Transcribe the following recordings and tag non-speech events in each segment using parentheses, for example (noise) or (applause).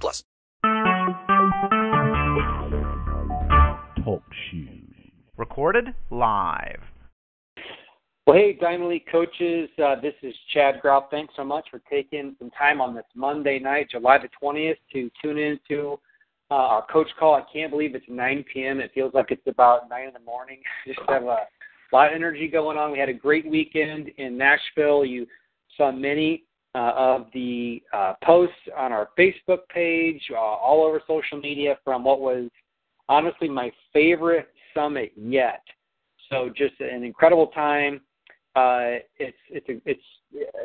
plus. Talk shoes. Recorded live. Well, hey, Diamond Elite coaches, uh, this is Chad Grout. Thanks so much for taking some time on this Monday night, July the 20th, to tune into uh, our coach call. I can't believe it's 9 p.m. It feels like it's about 9 in the morning. (laughs) Just have a lot of energy going on. We had a great weekend in Nashville. You saw many uh, of the uh, posts on our Facebook page, uh, all over social media from what was honestly my favorite summit yet. So just an incredible time. Uh, it's it's a, it's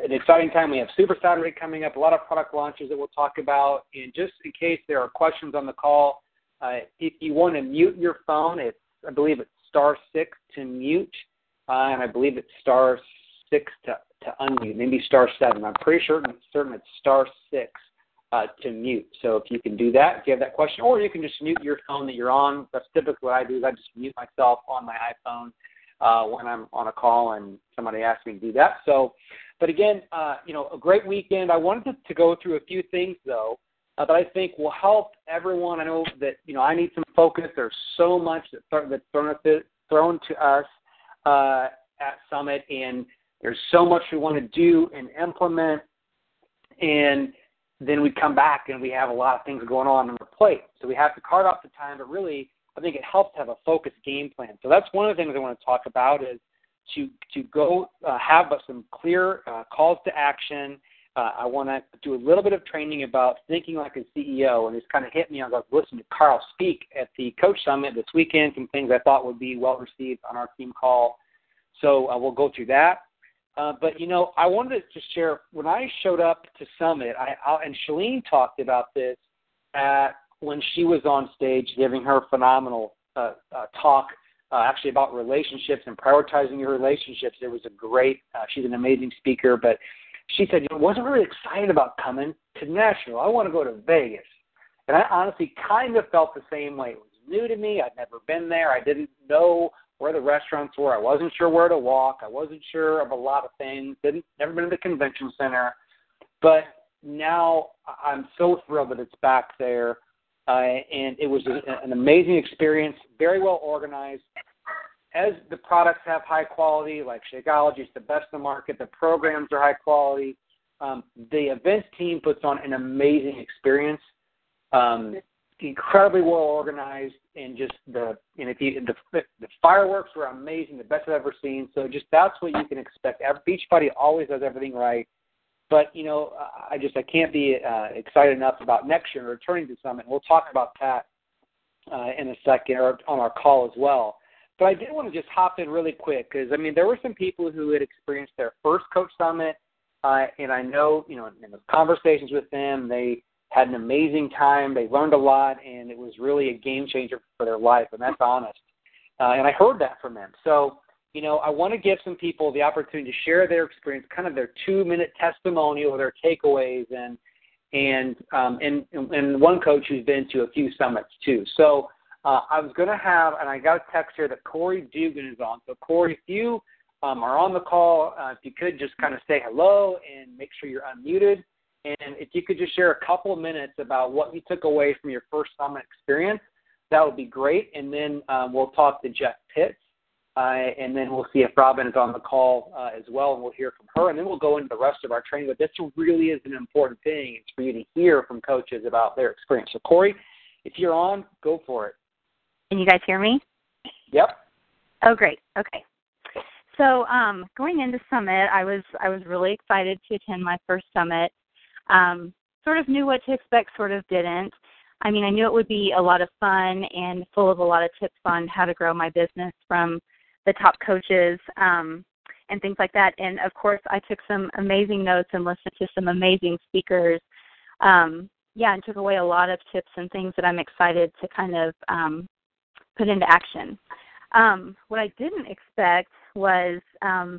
an exciting time. We have Super Saturday coming up, a lot of product launches that we'll talk about. And just in case there are questions on the call, uh, if you want to mute your phone, it's I believe it's star six to mute, uh, and I believe it's star six to to unmute, maybe star seven. I'm pretty sure certain it's star six uh, to mute. So if you can do that, if you have that question, or you can just mute your phone that you're on. That's typically what I do. Is I just mute myself on my iPhone uh, when I'm on a call and somebody asks me to do that. So, but again, uh, you know, a great weekend. I wanted to, to go through a few things though uh, that I think will help everyone. I know that you know I need some focus. There's so much that that's thrown, thrown to us uh, at Summit, and there's so much we want to do and implement, and then we come back and we have a lot of things going on on our plate. So we have to carve out the time, but really, I think it helps to have a focused game plan. So that's one of the things I want to talk about is to to go uh, have some clear uh, calls to action. Uh, I want to do a little bit of training about thinking like a CEO, and it's kind of hit me. I was like listening to Carl speak at the Coach Summit this weekend. Some things I thought would be well received on our team call. So uh, we'll go through that. Uh, but you know, I wanted to share when I showed up to Summit, I, I and Chalene talked about this at when she was on stage giving her phenomenal uh, uh, talk, uh, actually about relationships and prioritizing your relationships. It was a great. Uh, she's an amazing speaker, but she said, you know, wasn't really excited about coming to Nashville. I want to go to Vegas, and I honestly kind of felt the same way. It was new to me. I'd never been there. I didn't know where the restaurants were. I wasn't sure where to walk. I wasn't sure of a lot of things. Didn't never been to the convention center, but now I'm so thrilled that it's back there. Uh, and it was a, an amazing experience, very well organized. As the products have high quality, like Shakeology is the best in the market, the programs are high quality. Um, the events team puts on an amazing experience. Um, incredibly well organized and just the and if you the the fireworks were amazing, the best I've ever seen. So just that's what you can expect. Beachbody always does everything right, but you know I just I can't be uh, excited enough about next year returning to Summit. We'll talk about that uh, in a second or on our call as well. But I did want to just hop in really quick because I mean there were some people who had experienced their first Coach Summit, uh, and I know you know in the conversations with them they had an amazing time. They learned a lot, and it was really a game changer for their life, and that's honest. Uh, and I heard that from them. So, you know, I want to give some people the opportunity to share their experience, kind of their two-minute testimonial, their takeaways, and and um, and and one coach who's been to a few summits too. So uh, I was going to have, and I got a text here that Corey Dugan is on. So Corey, if you um, are on the call, uh, if you could just kind of say hello and make sure you're unmuted. And if you could just share a couple of minutes about what you took away from your first summit experience, that would be great. And then um, we'll talk to Jeff Pitts, uh, and then we'll see if Robin is on the call uh, as well, and we'll hear from her. And then we'll go into the rest of our training. But this really is an important thing. It's for you to hear from coaches about their experience. So, Corey, if you're on, go for it. Can you guys hear me? Yep. Oh, great. Okay. So, um, going into summit, I was I was really excited to attend my first summit um, sort of knew what to expect, sort of didn't. I mean, I knew it would be a lot of fun and full of a lot of tips on how to grow my business from the top coaches um, and things like that. And of course, I took some amazing notes and listened to some amazing speakers. Um, yeah, and took away a lot of tips and things that I'm excited to kind of um, put into action. Um, what I didn't expect was um,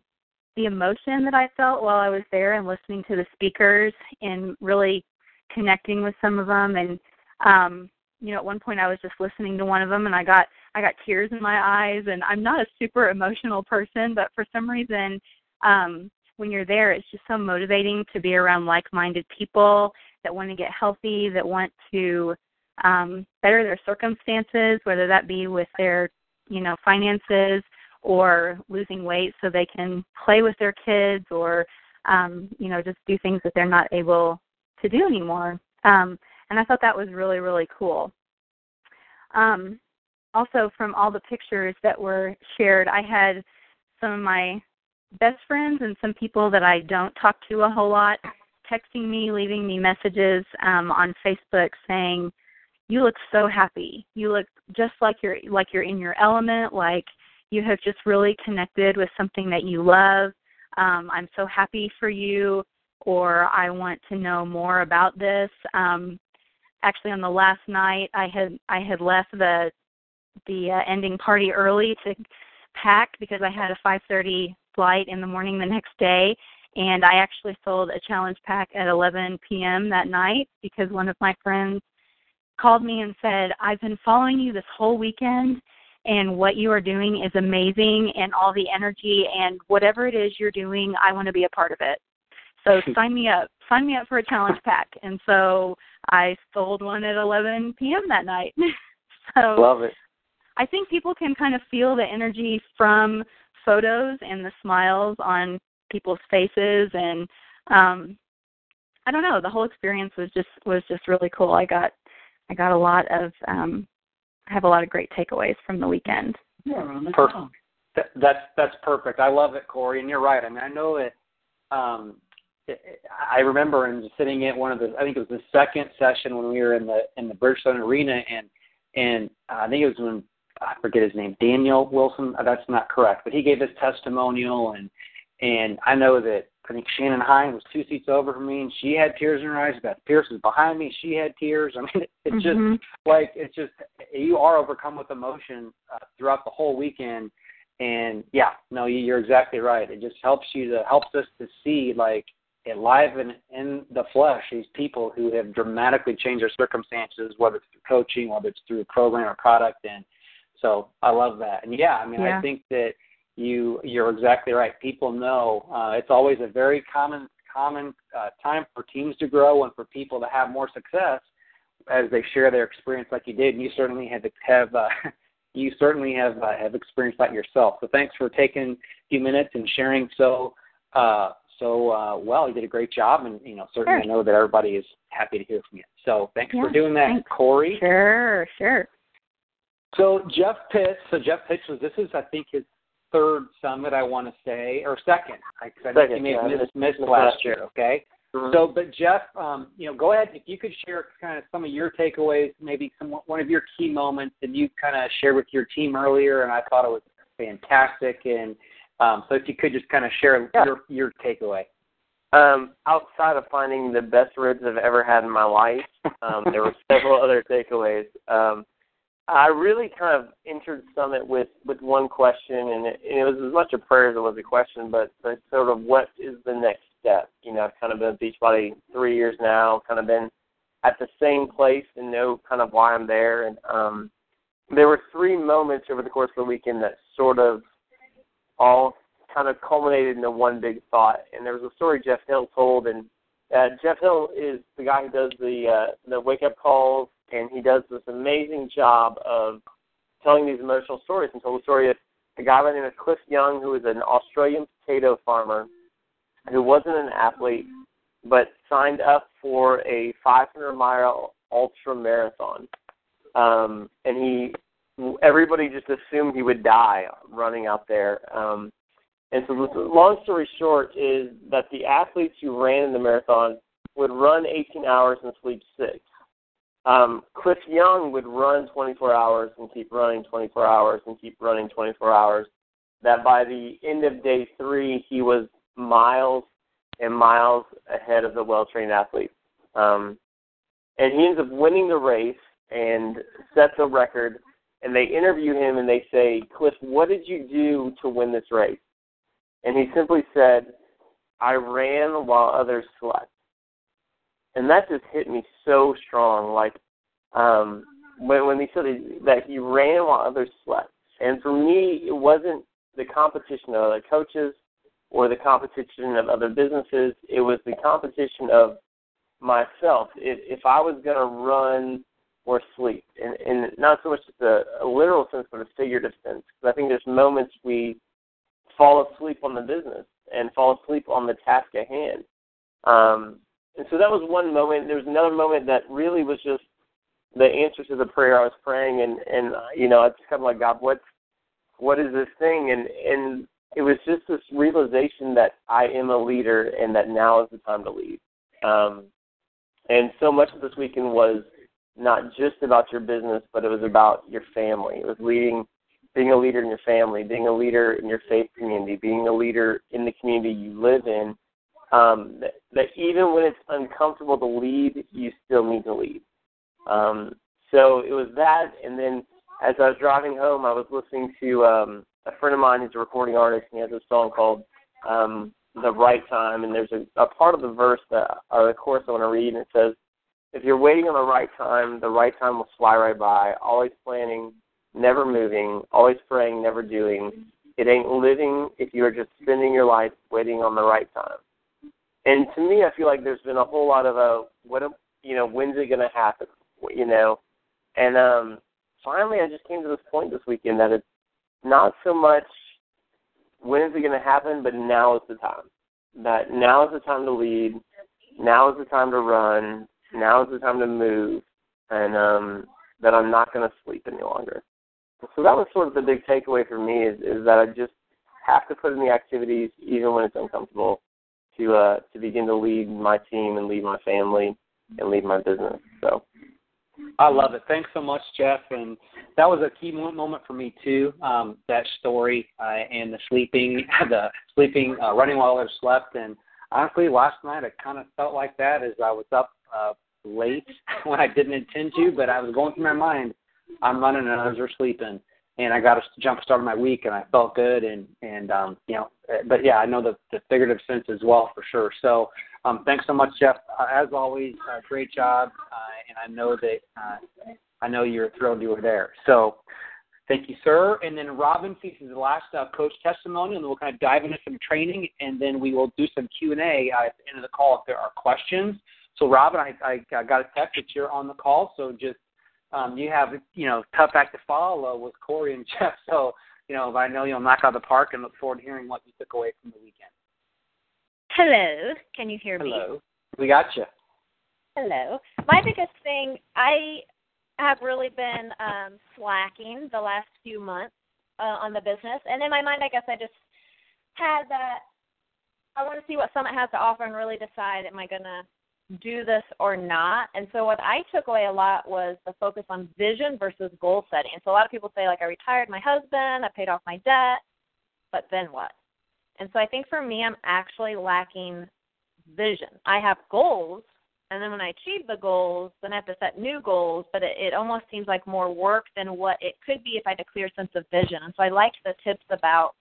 the emotion that I felt while I was there and listening to the speakers and really connecting with some of them. And um, you know, at one point I was just listening to one of them and I got I got tears in my eyes. And I'm not a super emotional person, but for some reason, um, when you're there, it's just so motivating to be around like-minded people that want to get healthy, that want to um, better their circumstances, whether that be with their, you know, finances or losing weight so they can play with their kids or, um, you know, just do things that they're not able to do anymore. Um, and I thought that was really, really cool. Um, also, from all the pictures that were shared, I had some of my best friends and some people that I don't talk to a whole lot texting me, leaving me messages um, on Facebook saying, "You look so happy. You look just like you're like you're in your element. Like you have just really connected with something that you love. Um, I'm so happy for you." Or I want to know more about this. Um, actually, on the last night, I had I had left the the uh, ending party early to pack because I had a 5:30 flight in the morning the next day and I actually sold a challenge pack at 11 p.m. that night because one of my friends called me and said, "I've been following you this whole weekend and what you are doing is amazing and all the energy and whatever it is you're doing, I want to be a part of it." So (laughs) sign me up. Sign me up for a challenge pack. And so I sold one at 11 p.m. that night. (laughs) so Love it. I think people can kind of feel the energy from photos and the smiles on people's faces and um I don't know, the whole experience was just was just really cool. I got I got a lot of um have a lot of great takeaways from the weekend. Yeah, Perfect. That, that's that's perfect. I love it, Corey, and you're right. I mean, I know that um I remember in sitting at one of the I think it was the second session when we were in the in the Bridgestone Arena and and I think it was when I forget his name, Daniel Wilson. That's not correct, but he gave his testimonial, and and I know that I think Shannon Hine was two seats over from me, and she had tears in her eyes. Beth Pierce was behind me; she had tears. I mean, (laughs) it's mm-hmm. just like it's just you are overcome with emotion uh, throughout the whole weekend. And yeah, no, you're exactly right. It just helps you to helps us to see like alive and in the flesh these people who have dramatically changed their circumstances, whether it's through coaching, whether it's through a program or product, and so I love that. And yeah, I mean, yeah. I think that you you're exactly right. People know uh, it's always a very common common uh, time for teams to grow and for people to have more success as they share their experience, like you did. And you certainly have have uh, (laughs) you certainly have uh, have experienced that yourself. So thanks for taking a few minutes and sharing so uh, so uh, well. You did a great job, and you know certainly sure. I know that everybody is happy to hear from you. So thanks yeah, for doing that, thanks. Corey. Sure, sure. So Jeff Pitts. So Jeff Pitts was this is I think his third summit. I want to say or second. I, I think he may have missed, missed last year. Okay. Mhm. So, but Jeff, um, you know, go ahead if you could share kind of some of your takeaways, maybe some one of your key moments that you kind of shared with your team earlier, and I thought it was fantastic. And um, so, if you could just kind of share Yeah. your your takeaway. Um, outside of finding the best ribs I've ever had in my life, um, there were (laughs) several other takeaways. Um, I really kind of entered Summit with with one question, and it, and it was as much a prayer as it was a question, but but sort of what is the next step? You know, I've kind of been at Beachbody three years now, kind of been at the same place and know kind of why I'm there. And um, there were three moments over the course of the weekend that sort of all kind of culminated into one big thought. And there was a story Jeff Hill told, and uh, Jeff Hill is the guy who does the uh, the wake up calls, and he does this amazing job of telling these emotional stories. And told the story of a guy by the name of Cliff Young, who was an Australian potato farmer, who wasn't an athlete, but signed up for a 500 mile ultra marathon. Um, and he, everybody just assumed he would die running out there. Um, and so, long story short is that the athletes who ran in the marathon would run 18 hours and sleep six. Um, Cliff Young would run 24 hours and keep running 24 hours and keep running 24 hours. That by the end of day three, he was miles and miles ahead of the well trained athletes. Um, and he ends up winning the race and sets a record. And they interview him and they say, Cliff, what did you do to win this race? And he simply said, I ran while others slept. And that just hit me so strong. Like um, when when he said that he ran while others slept. And for me, it wasn't the competition of other coaches or the competition of other businesses. It was the competition of myself. If, if I was going to run or sleep, and, and not so much a, a literal sense, but a figurative sense, because I think there's moments we fall asleep on the business and fall asleep on the task at hand. Um, and so that was one moment. There was another moment that really was just the answer to the prayer I was praying, and and you know, it's kind of like God, what what is this thing? And and it was just this realization that I am a leader, and that now is the time to lead. Um, and so much of this weekend was not just about your business, but it was about your family. It was leading, being a leader in your family, being a leader in your faith community, being a leader in the community you live in. Um, that, that even when it's uncomfortable to lead, you still need to lead. Um, so it was that, and then as I was driving home, I was listening to um, a friend of mine who's a recording artist, and he has a song called um, "The Right Time." And there's a, a part of the verse that, or the chorus I want to read, and it says, "If you're waiting on the right time, the right time will fly right by. Always planning, never moving. Always praying, never doing. It ain't living if you are just spending your life waiting on the right time." And to me, I feel like there's been a whole lot of a what, a, you know, when's it going to happen? you know. And um finally I just came to this point this weekend that it's not so much when is it going to happen, but now is the time. That now is the time to lead, now is the time to run, now is the time to move, and um that I'm not going to sleep any longer. So that was sort of the big takeaway for me is is that I just have to put in the activities even when it's uncomfortable to uh to begin to lead my team and lead my family and lead my business. So I love it. Thanks so much, Jeff. And that was a key moment for me too. Um, that story uh, and the sleeping, (laughs) the sleeping, uh, running while others slept. And honestly, last night I kind of felt like that as I was up uh, late (laughs) when I didn't intend to, but I was going through my mind. I'm running and others are sleeping, and I got a jump start of my week, and I felt good. And and um, you know, but yeah, I know the, the figurative sense as well for sure. So um, thanks so much, Jeff. Uh, as always, uh, great job, uh, and I know that uh, I know you're thrilled you were there. So, thank you, sir. And then Robin faces the last uh, coach testimony, and then we'll kind of dive into some training, and then we will do some Q and A uh, at the end of the call if there are questions. So, Robin, I, I got a text that you're on the call, so just um, you have you know tough act to follow with Corey and (laughs) Jeff. So, you know, I know you'll knock out the park, and look forward to hearing what you took away from the weekend. Hello. Can you hear Hello. me? Hello. We got you. Hello. My biggest thing, I have really been um, slacking the last few months uh, on the business, and in my mind, I guess I just had that. I want to see what Summit has to offer and really decide: am I going to do this or not? And so, what I took away a lot was the focus on vision versus goal setting. And so, a lot of people say, like, I retired my husband, I paid off my debt, but then what? And so I think for me, I'm actually lacking vision. I have goals, and then when I achieve the goals, then I have to set new goals, but it, it almost seems like more work than what it could be if I had a clear sense of vision. And so I liked the tips about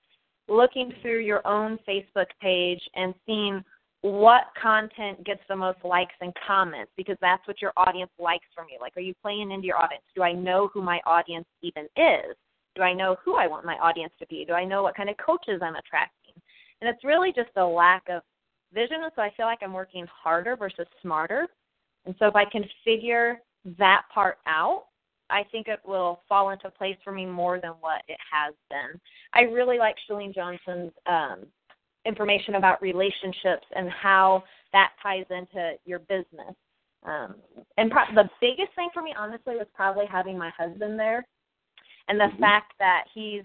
looking through your own Facebook page and seeing what content gets the most likes and comments because that's what your audience likes from you. Like, are you playing into your audience? Do I know who my audience even is? Do I know who I want my audience to be? Do I know what kind of coaches I'm attracting? And it's really just a lack of vision. So I feel like I'm working harder versus smarter. And so if I can figure that part out, I think it will fall into place for me more than what it has been. I really like Chalene Johnson's um, information about relationships and how that ties into your business. Um, and pro- the biggest thing for me, honestly, was probably having my husband there, and the mm-hmm. fact that he's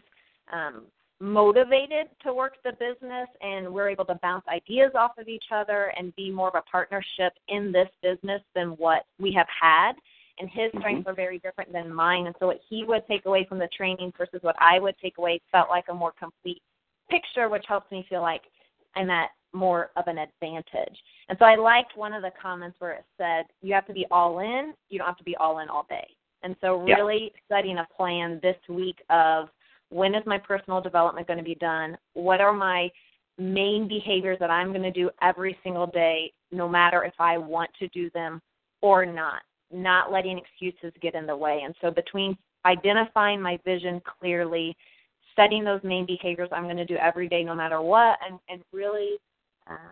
um, motivated to work the business and we're able to bounce ideas off of each other and be more of a partnership in this business than what we have had and his mm-hmm. strengths are very different than mine and so what he would take away from the training versus what I would take away felt like a more complete picture which helps me feel like I'm at more of an advantage. And so I liked one of the comments where it said you have to be all in, you don't have to be all in all day. And so Yeah. really setting a plan this week of when is my personal development going to be done? What are my main behaviors that I'm going to do every single day, no matter if I want to do them or not? Not letting excuses get in the way. And so between identifying my vision clearly, setting those main behaviors I'm going to do every day, no matter what, and, and really uh,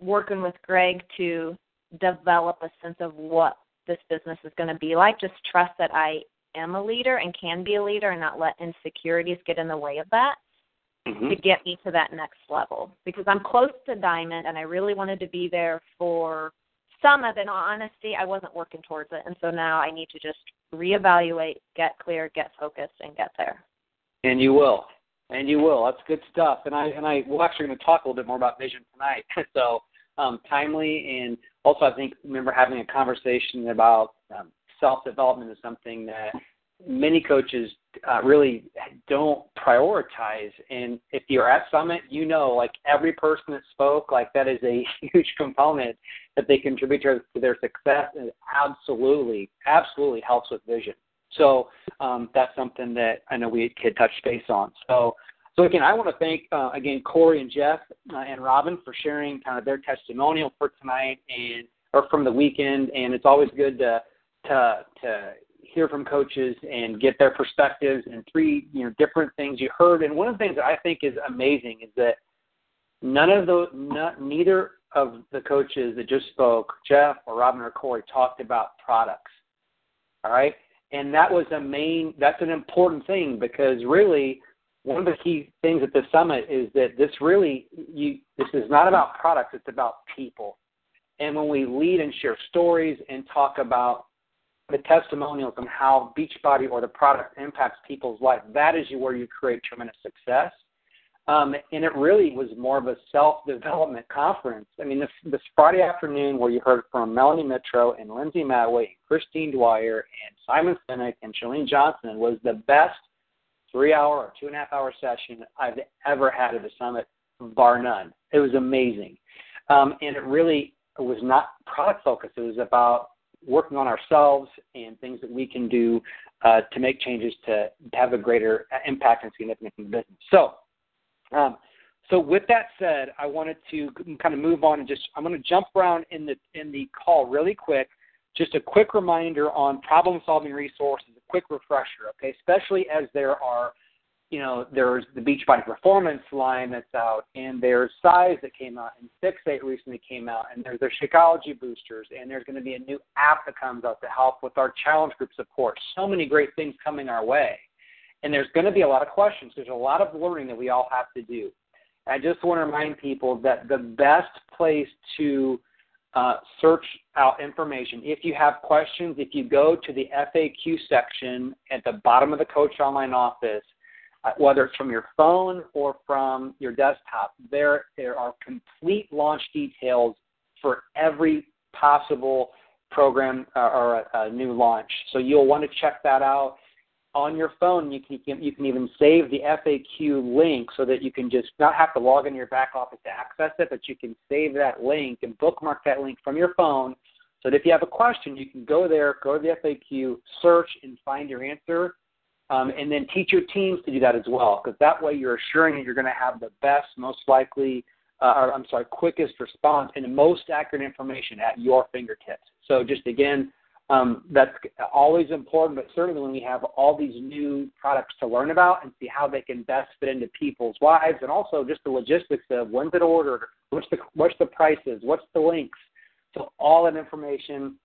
working with Greg to develop a sense of what this business is going to be like. Just trust that I am a leader and can be a leader and not let insecurities get in the way of that Mhm. to get me to that next level because I'm close to Diamond and I really wanted to be there for Summit. In all honesty, I wasn't working towards it, and so now I need to just reevaluate, get clear, get focused, and get there. And you will. And you will. That's good stuff. And I and I we're actually going to talk a little bit more about vision tonight. (laughs) so um, timely and also I think remember having a conversation about um, self development is something that many coaches uh, really don't prioritize. And if you're at Summit, you know, like every person that spoke, like that is a (laughs) huge component that they contribute to, to their success, and absolutely, absolutely helps with vision. So um, that's something that I know we had touched base on. So, so again, I want to thank uh, again Corey and Jeff uh, and Robin for sharing kind of their testimonial for tonight and or from the weekend. And it's always good to to to hear from coaches and get their perspectives and three you know different things you heard. And one of the things that I think is amazing is that none of those, not, neither of the coaches that just spoke, Jeff or Robin or Corey, talked about products. All right, and that was a main. That's an important thing because really, one of the key things at the summit is that this really, you, this is not about products. It's about people. And when we lead and share stories and talk about the testimonials on how Beachbody or the product impacts people's life, that is where you create tremendous success. Um, and it really was more of a self-development conference. I mean, this, this Friday afternoon where you heard from Melanie Mitro and Lindsay Matway and Christine Dwyer and Simon Sinek and Chalene Johnson was the best three-hour or two-and-a-half-hour session I've ever had at a summit, bar none. It was amazing. Um, and it really was not product-focused. It was about working on ourselves and things that we can do uh, to make changes to, to have a greater impact and significance in the business. So, um, so with that said, I wanted to kind of move on and just I'm going to jump around in the in the call really quick. Just a quick reminder on problem solving resources, a quick refresher, okay? Especially as there are, you know, there's the Beachbody Performance line that's out, and there's CIZE that came out, and Six Eight recently came out, and there's the Shakeology boosters, and there's going to be a new app that comes out to help with our challenge group support. So many great things coming our way and there's going to be a lot of questions. There's a lot of learning that we all have to do. I just want to remind people that the best place to uh, search out information, if you have questions, if you go to the FAQ section at the bottom of the Coach Online office, uh, whether it's from your phone or from your desktop, there there are complete launch details for every possible program uh, or a, a new launch. So you'll want to check that out on your phone, you can you can even save the FAQ link so that you can just not have to log into your back office to access it, but you can save that link and bookmark that link from your phone. So that if you have a question, you can go there, go to the FAQ, search, and find your answer, um, and then teach your teams to do that as well. Because that way, you're assuring that you're going to have the best, most likely, uh, or I'm sorry, quickest response and the most accurate information at your fingertips. So just again, um, that's always important, but certainly when we have all these new products to learn about and see how they can best fit into people's lives, and also just the logistics of when's it ordered, what's the what's the prices, what's the links. So all that information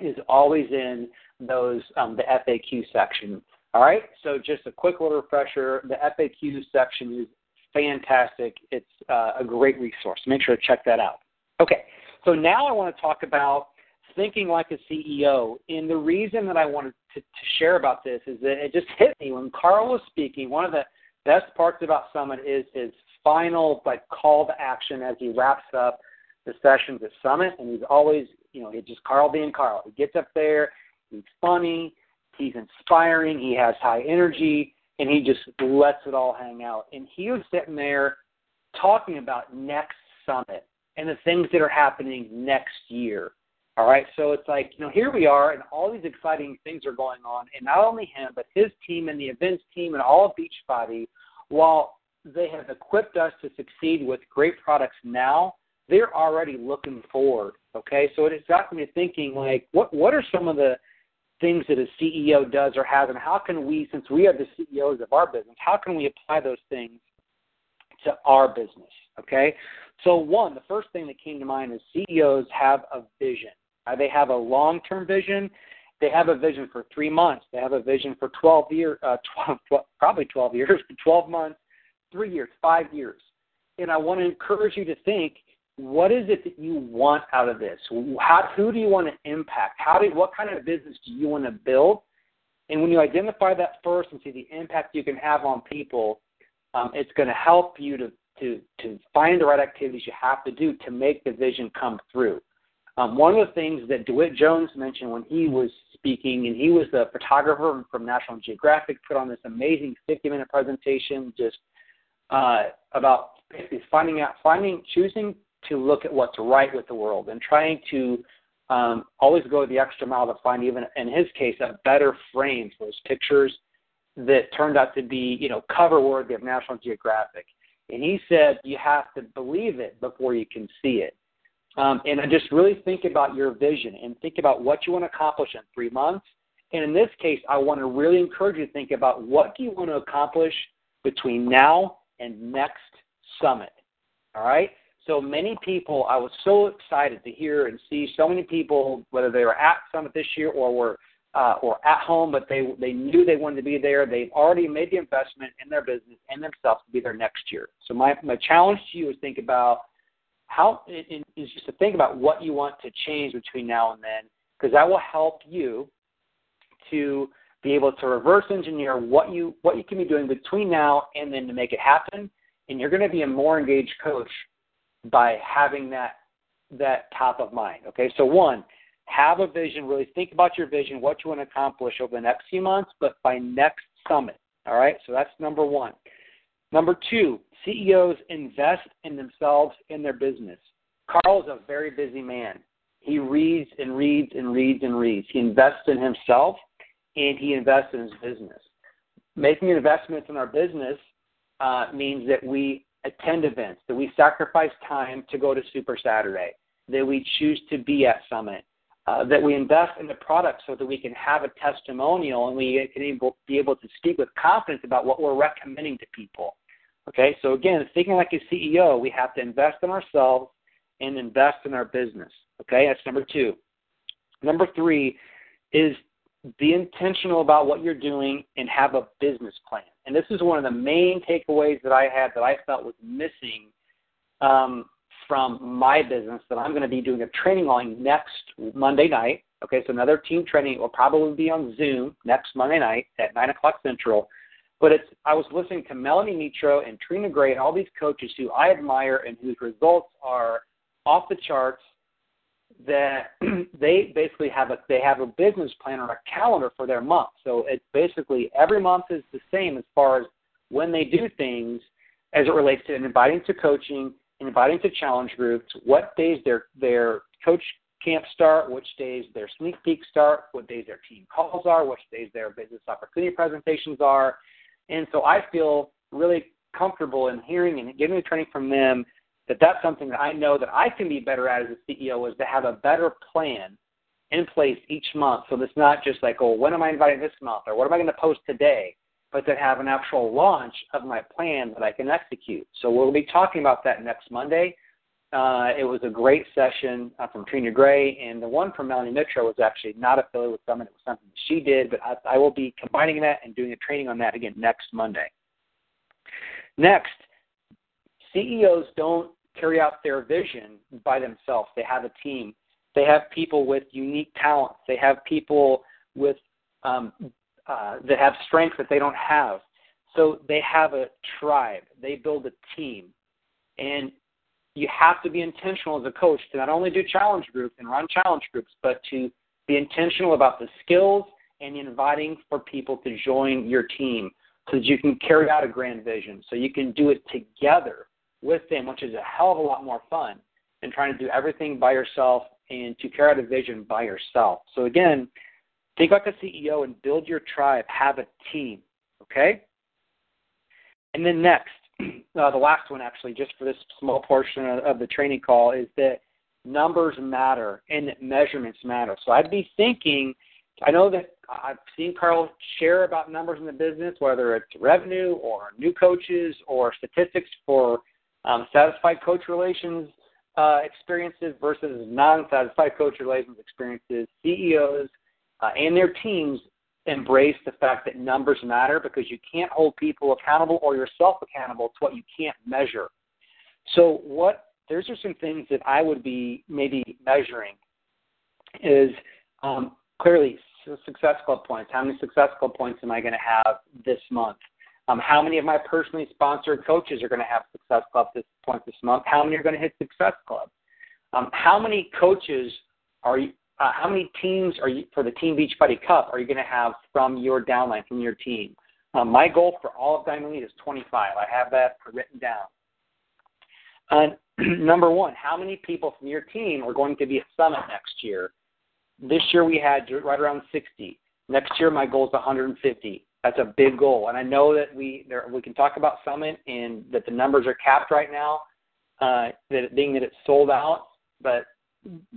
is always in those um, the FAQ section. All right. So just a quick little refresher: the FAQ section is fantastic. It's uh, a great resource. Make sure to check that out. Okay. So now I want to talk about thinking like a CEO. And the reason that I wanted to, to share about this is that it just hit me when Carl was speaking. One of the best parts about Summit is his final like call to action as he wraps up the sessions at Summit, and he's always, you know, he's just Carl being Carl. He gets up there, he's funny, he's inspiring, he has high energy, and he just lets it all hang out. And he was sitting there talking about next summit and the things that are happening next year. All right, so it's like, you know, here we are, and all these exciting things are going on, and not only him, but his team and the events team and all of Beachbody, while they have equipped us to succeed with great products now, they're already looking forward. Okay, so it has got me thinking, like, what what are some of the things that a CEO does or has, and how can we, since we are the CEOs of our business, how can we apply those things to our business? Okay, so one, the first thing that came to mind is CEOs have a vision. Uh, they have a long-term vision. They have a vision for three months. They have a vision for 12 years, uh, (laughs) 12, 12, probably 12 years, (laughs) 12 months, three years, five years. And I want to encourage you to think, what is it that you want out of this? How, who do you want to impact? How do, what kind of business do you want to build? And when you identify that first and see the impact you can have on people, um, it's going to help you to, to, to find the right activities you have to do to make the vision come through. Um, one of the things that DeWitt Jones mentioned when he was speaking, and he was the photographer from National Geographic, put on this amazing 50 minute presentation just uh, about basically finding out, finding, choosing to look at what's right with the world and trying to um, always go the extra mile to find even in his case a better frame for his pictures that turned out to be you know cover worthy of National Geographic. And he said you have to believe it before you can see it. Um, and just really think about your vision and think about what you want to accomplish in three months. And in this case, I want to really encourage you to think about what do you want to accomplish between now and next summit. All right. So many people, I was so excited to hear and see so many people, whether they were at Summit this year or were uh, or at home, but they they knew they wanted to be there. They've already made the investment in their business and themselves to be there next year. So my my challenge to you is think about how is just to think about what you want to change between now and then, because that will help you to be able to reverse engineer what you what you can be doing between now and then to make it happen. And you're going to be a more engaged coach by having that that top of mind. Okay, so one, have a vision. Really think about your vision, what you want to accomplish over the next few months, but by next summit. All right, so that's number one. Number two, CEOs invest in themselves in their business. Carl is a very busy man. He reads and reads and reads and reads. He invests in himself and he invests in his business. Making investments in our business uh, means that we attend events, that we sacrifice time to go to Super Saturday, that we choose to be at Summit, uh, that we invest in the product so that we can have a testimonial and we can able, be able to speak with confidence about what we're recommending to people. Okay, so again, thinking like a CEO, we have to invest in ourselves and invest in our business. Okay, that's number two. Number three is be intentional about what you're doing and have a business plan. And this is one of the main takeaways that I had that I felt was missing um, from my business that I'm going to be doing a training on next Monday night. Okay, so another team training will probably be on Zoom next Monday night at 9 o'clock Central. But it's I was listening to Melanie Mitro and Trina Gray and all these coaches who I admire and whose results are off the charts that (clears throat) they basically have a they have a business plan or a calendar for their month. So it's basically every month is the same as far as when they do things as it relates to inviting to coaching, inviting to challenge groups, what days their their coach camp start, which days their sneak peek start, what days their team calls are, which days their business opportunity presentations are. And so I feel really comfortable in hearing and getting the training from them that that's something that I know that I can be better at as a CEO is to have a better plan in place each month. So it's not just like, oh, when am I inviting this month or what am I going to post today, but to have an actual launch of my plan that I can execute. So we'll be talking about that next Monday. Uh, it was a great session uh, from Trina Gray, and the one from Melanie Mitro was actually not affiliated with Summit. It was something that she did, but I, I will be combining that and doing a training on that again next Monday. Next, CEOs don't carry out their vision by themselves. They have a team. They have people with unique talents. They have people with um, uh, that have strengths that they don't have. So they have a tribe. They build a team, and you have to be intentional as a coach to not only do challenge groups and run challenge groups, but to be intentional about the skills and inviting for people to join your team so that you can carry out a grand vision, so you can do it together with them, which is a hell of a lot more fun than trying to do everything by yourself and to carry out a vision by yourself. So again, think like a CEO and build your tribe, have a team, okay? And then next, (clears throat) uh, the last one actually, just for this small portion of, of the training call, is that numbers matter and measurements matter. So I'd be thinking, I know that I've seen Carl share about numbers in the business, whether it's revenue or new coaches or statistics for um, satisfied coach relations uh, experiences versus non-satisfied coach relations experiences. CEOs uh, and their teams embrace the fact that numbers matter because you can't hold people accountable or yourself accountable to what you can't measure. So what those are some things that I would be maybe measuring is um, clearly success club points. How many success club points am I going to have this month? Um, how many of my personally sponsored coaches are going to have success club this point this month? How many are going to hit success club? Um, how many coaches are you? Uh, how many teams are you for the Team Beachbody Cup are you going to have from your downline from your team? Um, my goal for all of Diamond Elite is 25. I have that written down. Uh, (clears throat) number one, how many people from your team are going to be at Summit next year? This year we had right around 60. Next year my goal is 150. That's a big goal, and I know that we there, we can talk about Summit and that the numbers are capped right now, uh, that being that it's sold out, but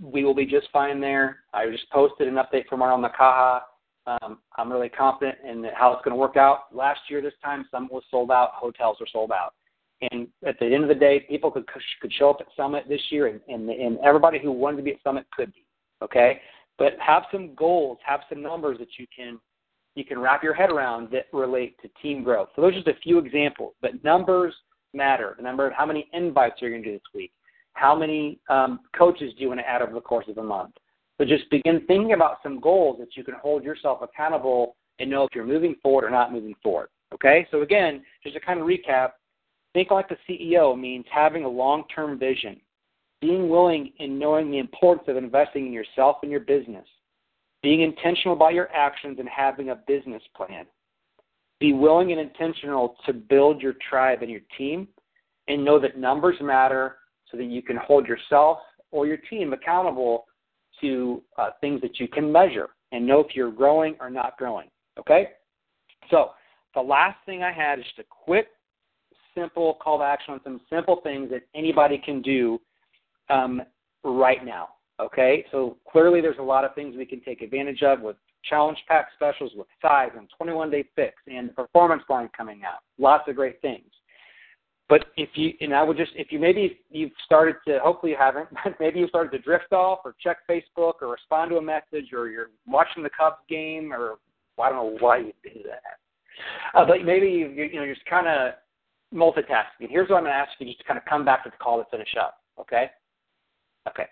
we will be just fine there. I just posted an update from our Makaha. Um, I'm really confident in how it's going to work out. Last year, this time, Summit was sold out. Hotels were sold out. And at the end of the day, people could could show up at Summit this year, and, and, and everybody who wanted to be at Summit could be. Okay, but have some goals, have some numbers that you can you can wrap your head around that relate to team growth. So those are just a few examples, but numbers matter. The number of how many invites you're going to do this week, how many um, coaches do you want to add over the course of a month. So just begin thinking about some goals that you can hold yourself accountable and know if you're moving forward or not moving forward. Okay, so again, just to kind of recap, think like the CEO means having a long-term vision, being willing and knowing the importance of investing in yourself and your business, being intentional about your actions and having a business plan. Be willing and intentional to build your tribe and your team and know that numbers matter so that you can hold yourself or your team accountable to uh, things that you can measure and know if you're growing or not growing. Okay? So, the last thing I had is just a quick, simple call to action on some simple things that anybody can do um, right now. Okay, so clearly there's a lot of things we can take advantage of with challenge pack specials, with CIZE and 21 day fix, and the performance line coming out. Lots of great things. But if you and I would just if you maybe you've started to hopefully you haven't, (laughs) but maybe you started to drift off or check Facebook or respond to a message or you're watching the Cubs game or well, I don't know why you do that. Uh, but maybe you you know you're just kind of multitasking. Here's what I'm going to ask you just to kind of come back to the call to finish up. Okay. Okay.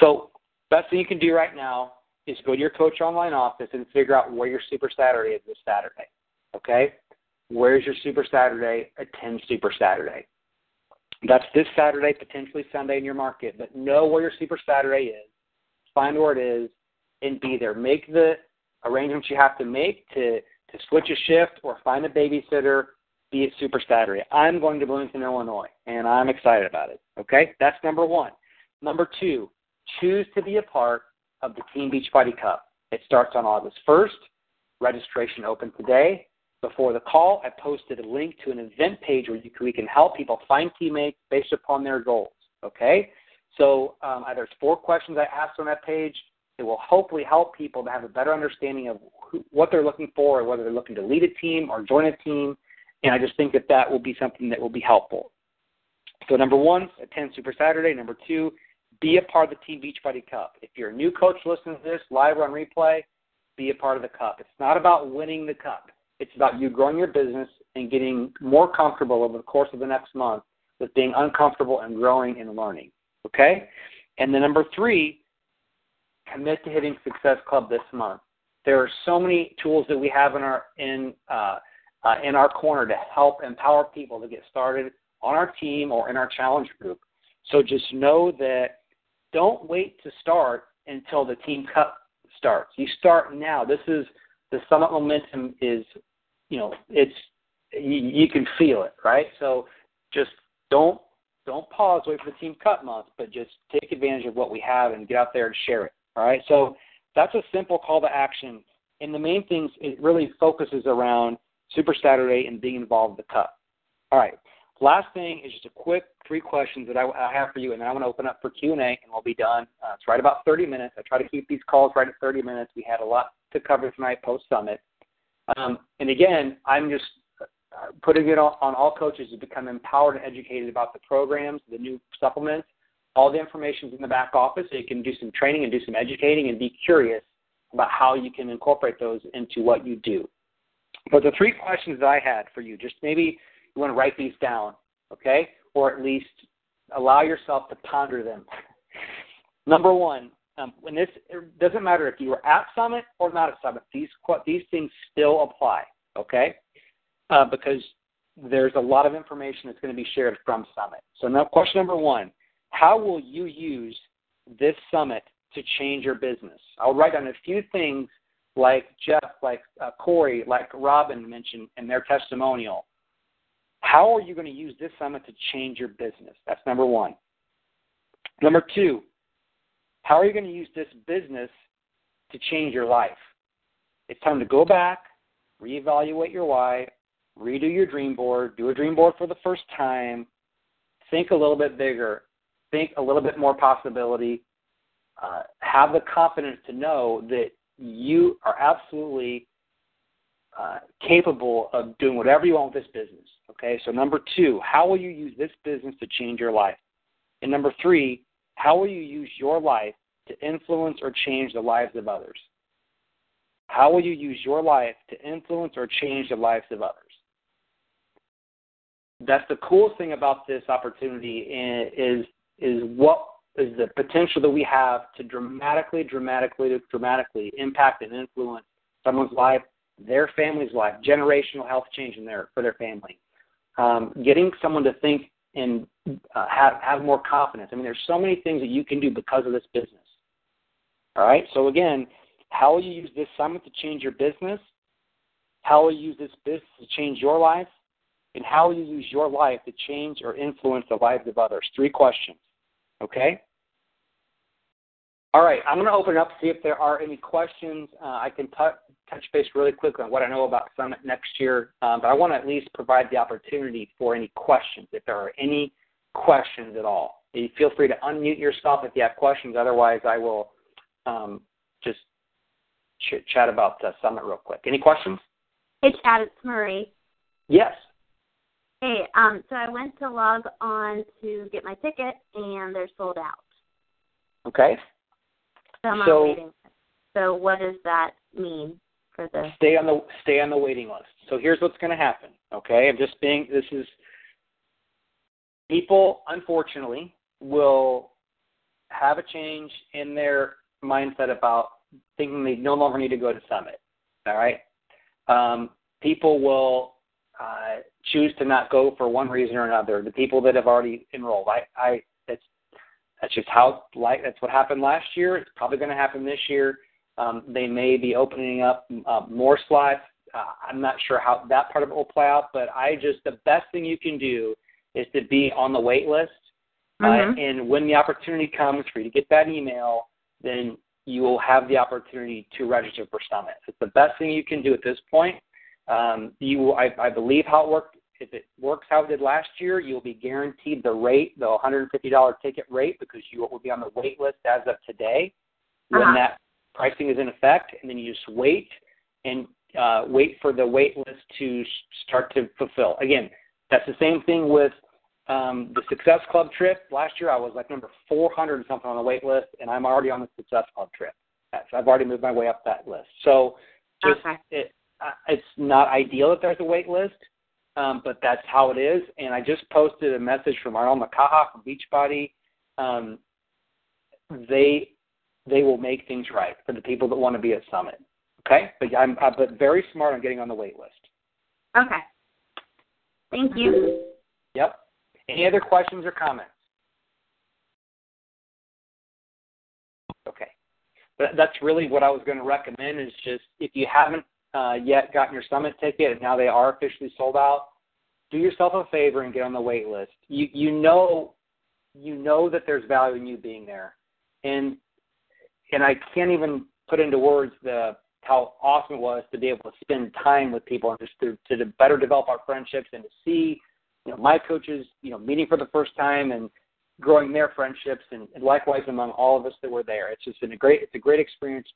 So best thing you can do right now is go to your coach online office and figure out where your Super Saturday is this Saturday. Okay? Where's your Super Saturday? Attend Super Saturday. That's this Saturday, potentially Sunday in your market, but know where your Super Saturday is. Find where it is and be there. Make the arrangements you have to make to, to switch a shift or find a babysitter, be it Super Saturday. I'm going to Bloomington, Illinois, and I'm excited about it. Okay? That's number one. Number two, choose to be a part of the Team Beachbody Cup. It starts on August 1st. Registration open today. Before the call, I posted a link to an event page where can, we can help people find teammates based upon their goals. Okay? So um, there's four questions I asked on that page. It will hopefully help people to have a better understanding of who, what they're looking for, or whether they're looking to lead a team or join a team. And I just think that that will be something that will be helpful. So number one, attend Super Saturday. Number two, be a part of the Team Beachbody Cup. If you're a new coach listening to this live or on replay, be a part of the cup. It's not about winning the cup. It's about you growing your business and getting more comfortable over the course of the next month with being uncomfortable and growing and learning. Okay? And then number three, commit to hitting Success Club this month. There are so many tools that we have in our in uh, uh, in our corner to help empower people to get started on our team or in our challenge group. So just know that don't wait to start until the team cup starts. You start now. This is the summit momentum is, you know, it's you, you can feel it, right? So just don't Don't pause, wait for the team cut month, but just take advantage of what we have and get out there and share it. All right. So that's a simple call to action. And the main things it really focuses around Super Saturday and being involved in the cut. All right. Last thing is just a quick three questions that I, I have for you, and then I want to open up for Q and A, and we'll be done. Uh, it's right about 30 minutes. I try to keep these calls right at 30 minutes. We had a lot to cover tonight post summit, um, and again, I'm just uh, putting it on, all coaches to become empowered and educated about the programs, the new supplements. All the information in the back office, so you can do some training and do some educating and be curious about how you can incorporate those into what you do. But the three questions that I had for you, just maybe you want to write these down, okay? Or at least allow yourself to ponder them. (laughs) Number one, um, when this it doesn't matter if you were at Summit or not at Summit, these these things still apply, okay? uh, because there's a lot of information that's going to be shared from Summit. So now, question number one: How will you use this summit to change your business? I'll write down a few things, like Jeff, like uh, Corey, like Robin mentioned in their testimonial. How are you going to use this summit to change your business? That's number one. Number two, how are you going to use this business to change your life? It's time to go back, reevaluate your why, redo your dream board, do a dream board for the first time, think a little bit bigger, think a little bit more possibility, uh, have the confidence to know that you are absolutely uh, capable of doing whatever you want with this business. Okay, so number two, how will you use this business to change your life? And number three, how will you use your life to influence or change the lives of others? How will you use your life to influence or change the lives of others? that's the coolest thing about this opportunity is is what is the potential that we have to dramatically, dramatically, dramatically impact and influence someone's life, their family's life, generational health change in their for their family. Um, getting someone to think and uh, have have more confidence. I mean, there's so many things that you can do because of this business. All right. So again, how will you use this summit to change your business? How will you use this business to change your life? and how will you use your life to change or influence the lives of others. Three questions. Okay? All right, I'm going to open it up, see if there are any questions. Uh, I can t- touch base really quickly on what I know about Summit next year, um, but I want to at least provide the opportunity for any questions, if there are any questions at all. Feel free to unmute yourself if you have questions. Otherwise, I will um, just ch- chat about the Summit real quick. Any questions? Hey, Chad, it's Marie. Yes. Hey, um, so I went to log on to get my ticket, and they're sold out. Okay. So I'm So- on waiting. So what does that mean for the? stay on the stay on the waiting list. So here's what's going to happen. Okay, I'm just being. This is people, unfortunately, will have a change in their mindset about thinking they no longer need to go to summit. All right, um, people will uh, choose to not go for one reason or another. The people that have already enrolled, I, I, that's that's just how like that's what happened last year. It's probably going to happen this year. Um, they may be opening up uh, more slots. Uh, I'm not sure how that part of it will play out, but I just the best thing you can do is to be on the wait list. Mhm. Uh, and when the opportunity comes for you to get that email, then you will have the opportunity to register for Summit. It's the best thing you can do at this point. Um, you, I, I believe how it worked. If it works how it did last year, you'll be guaranteed the rate, the $150 ticket rate, because you will be on the wait list as of today when Uh-huh. that pricing is in effect, and then you just wait and uh, wait for the wait list to start to fulfill. Again, that's the same thing with um, the Success Club trip. Last year, I was like number 400 and something on the wait list, and I'm already on the Success Club trip. So I've already moved my way up that list. So just Okay. it, uh, it's not ideal that there's a wait list, um, but that's how it is. And I just posted a message from Arnold Makaha from Beachbody. Um, they they will make things right for the people that want to be at Summit. Okay, but I'm uh, but very smart on getting on the wait list. Okay. Thank you. Yep. Any other questions or comments? Okay. But that's really what I was going to recommend is just if you haven't uh, yet gotten your summit ticket and now they are officially sold out, do yourself a favor and get on the wait list. You you know you know that there's value in you being there, and and I can't even put into words the how awesome it was to be able to spend time with people and just to, to better develop our friendships and to see you know my coaches you know meeting for the first time and growing their friendships and, and likewise among all of us that were there. It's just been a great it's a great experience.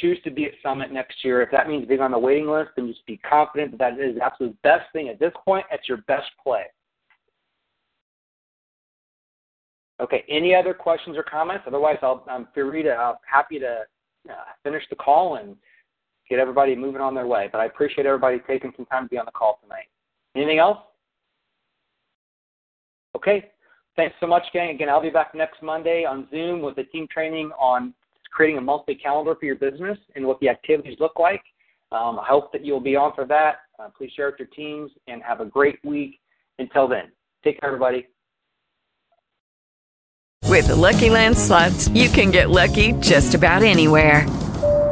Choose to be at Summit next year. If that means being on the waiting list, then just be confident that that is the absolute best thing at this point. It's your best play. Okay. Any other questions or comments? Otherwise, I'll, I'm free to, I'm happy to uh, finish the call and get everybody moving on their way. But I appreciate everybody taking some time to be on the call tonight. Anything else? Okay. Thanks so much, gang. Again, I'll be back next Monday on Zoom with a team training on creating a monthly calendar for your business and what the activities look like. Um, I hope that you'll be on for that. Uh, please share with your teams and have a great week. Until then, take care, everybody. With the Lucky Land slots, you can get lucky just about anywhere.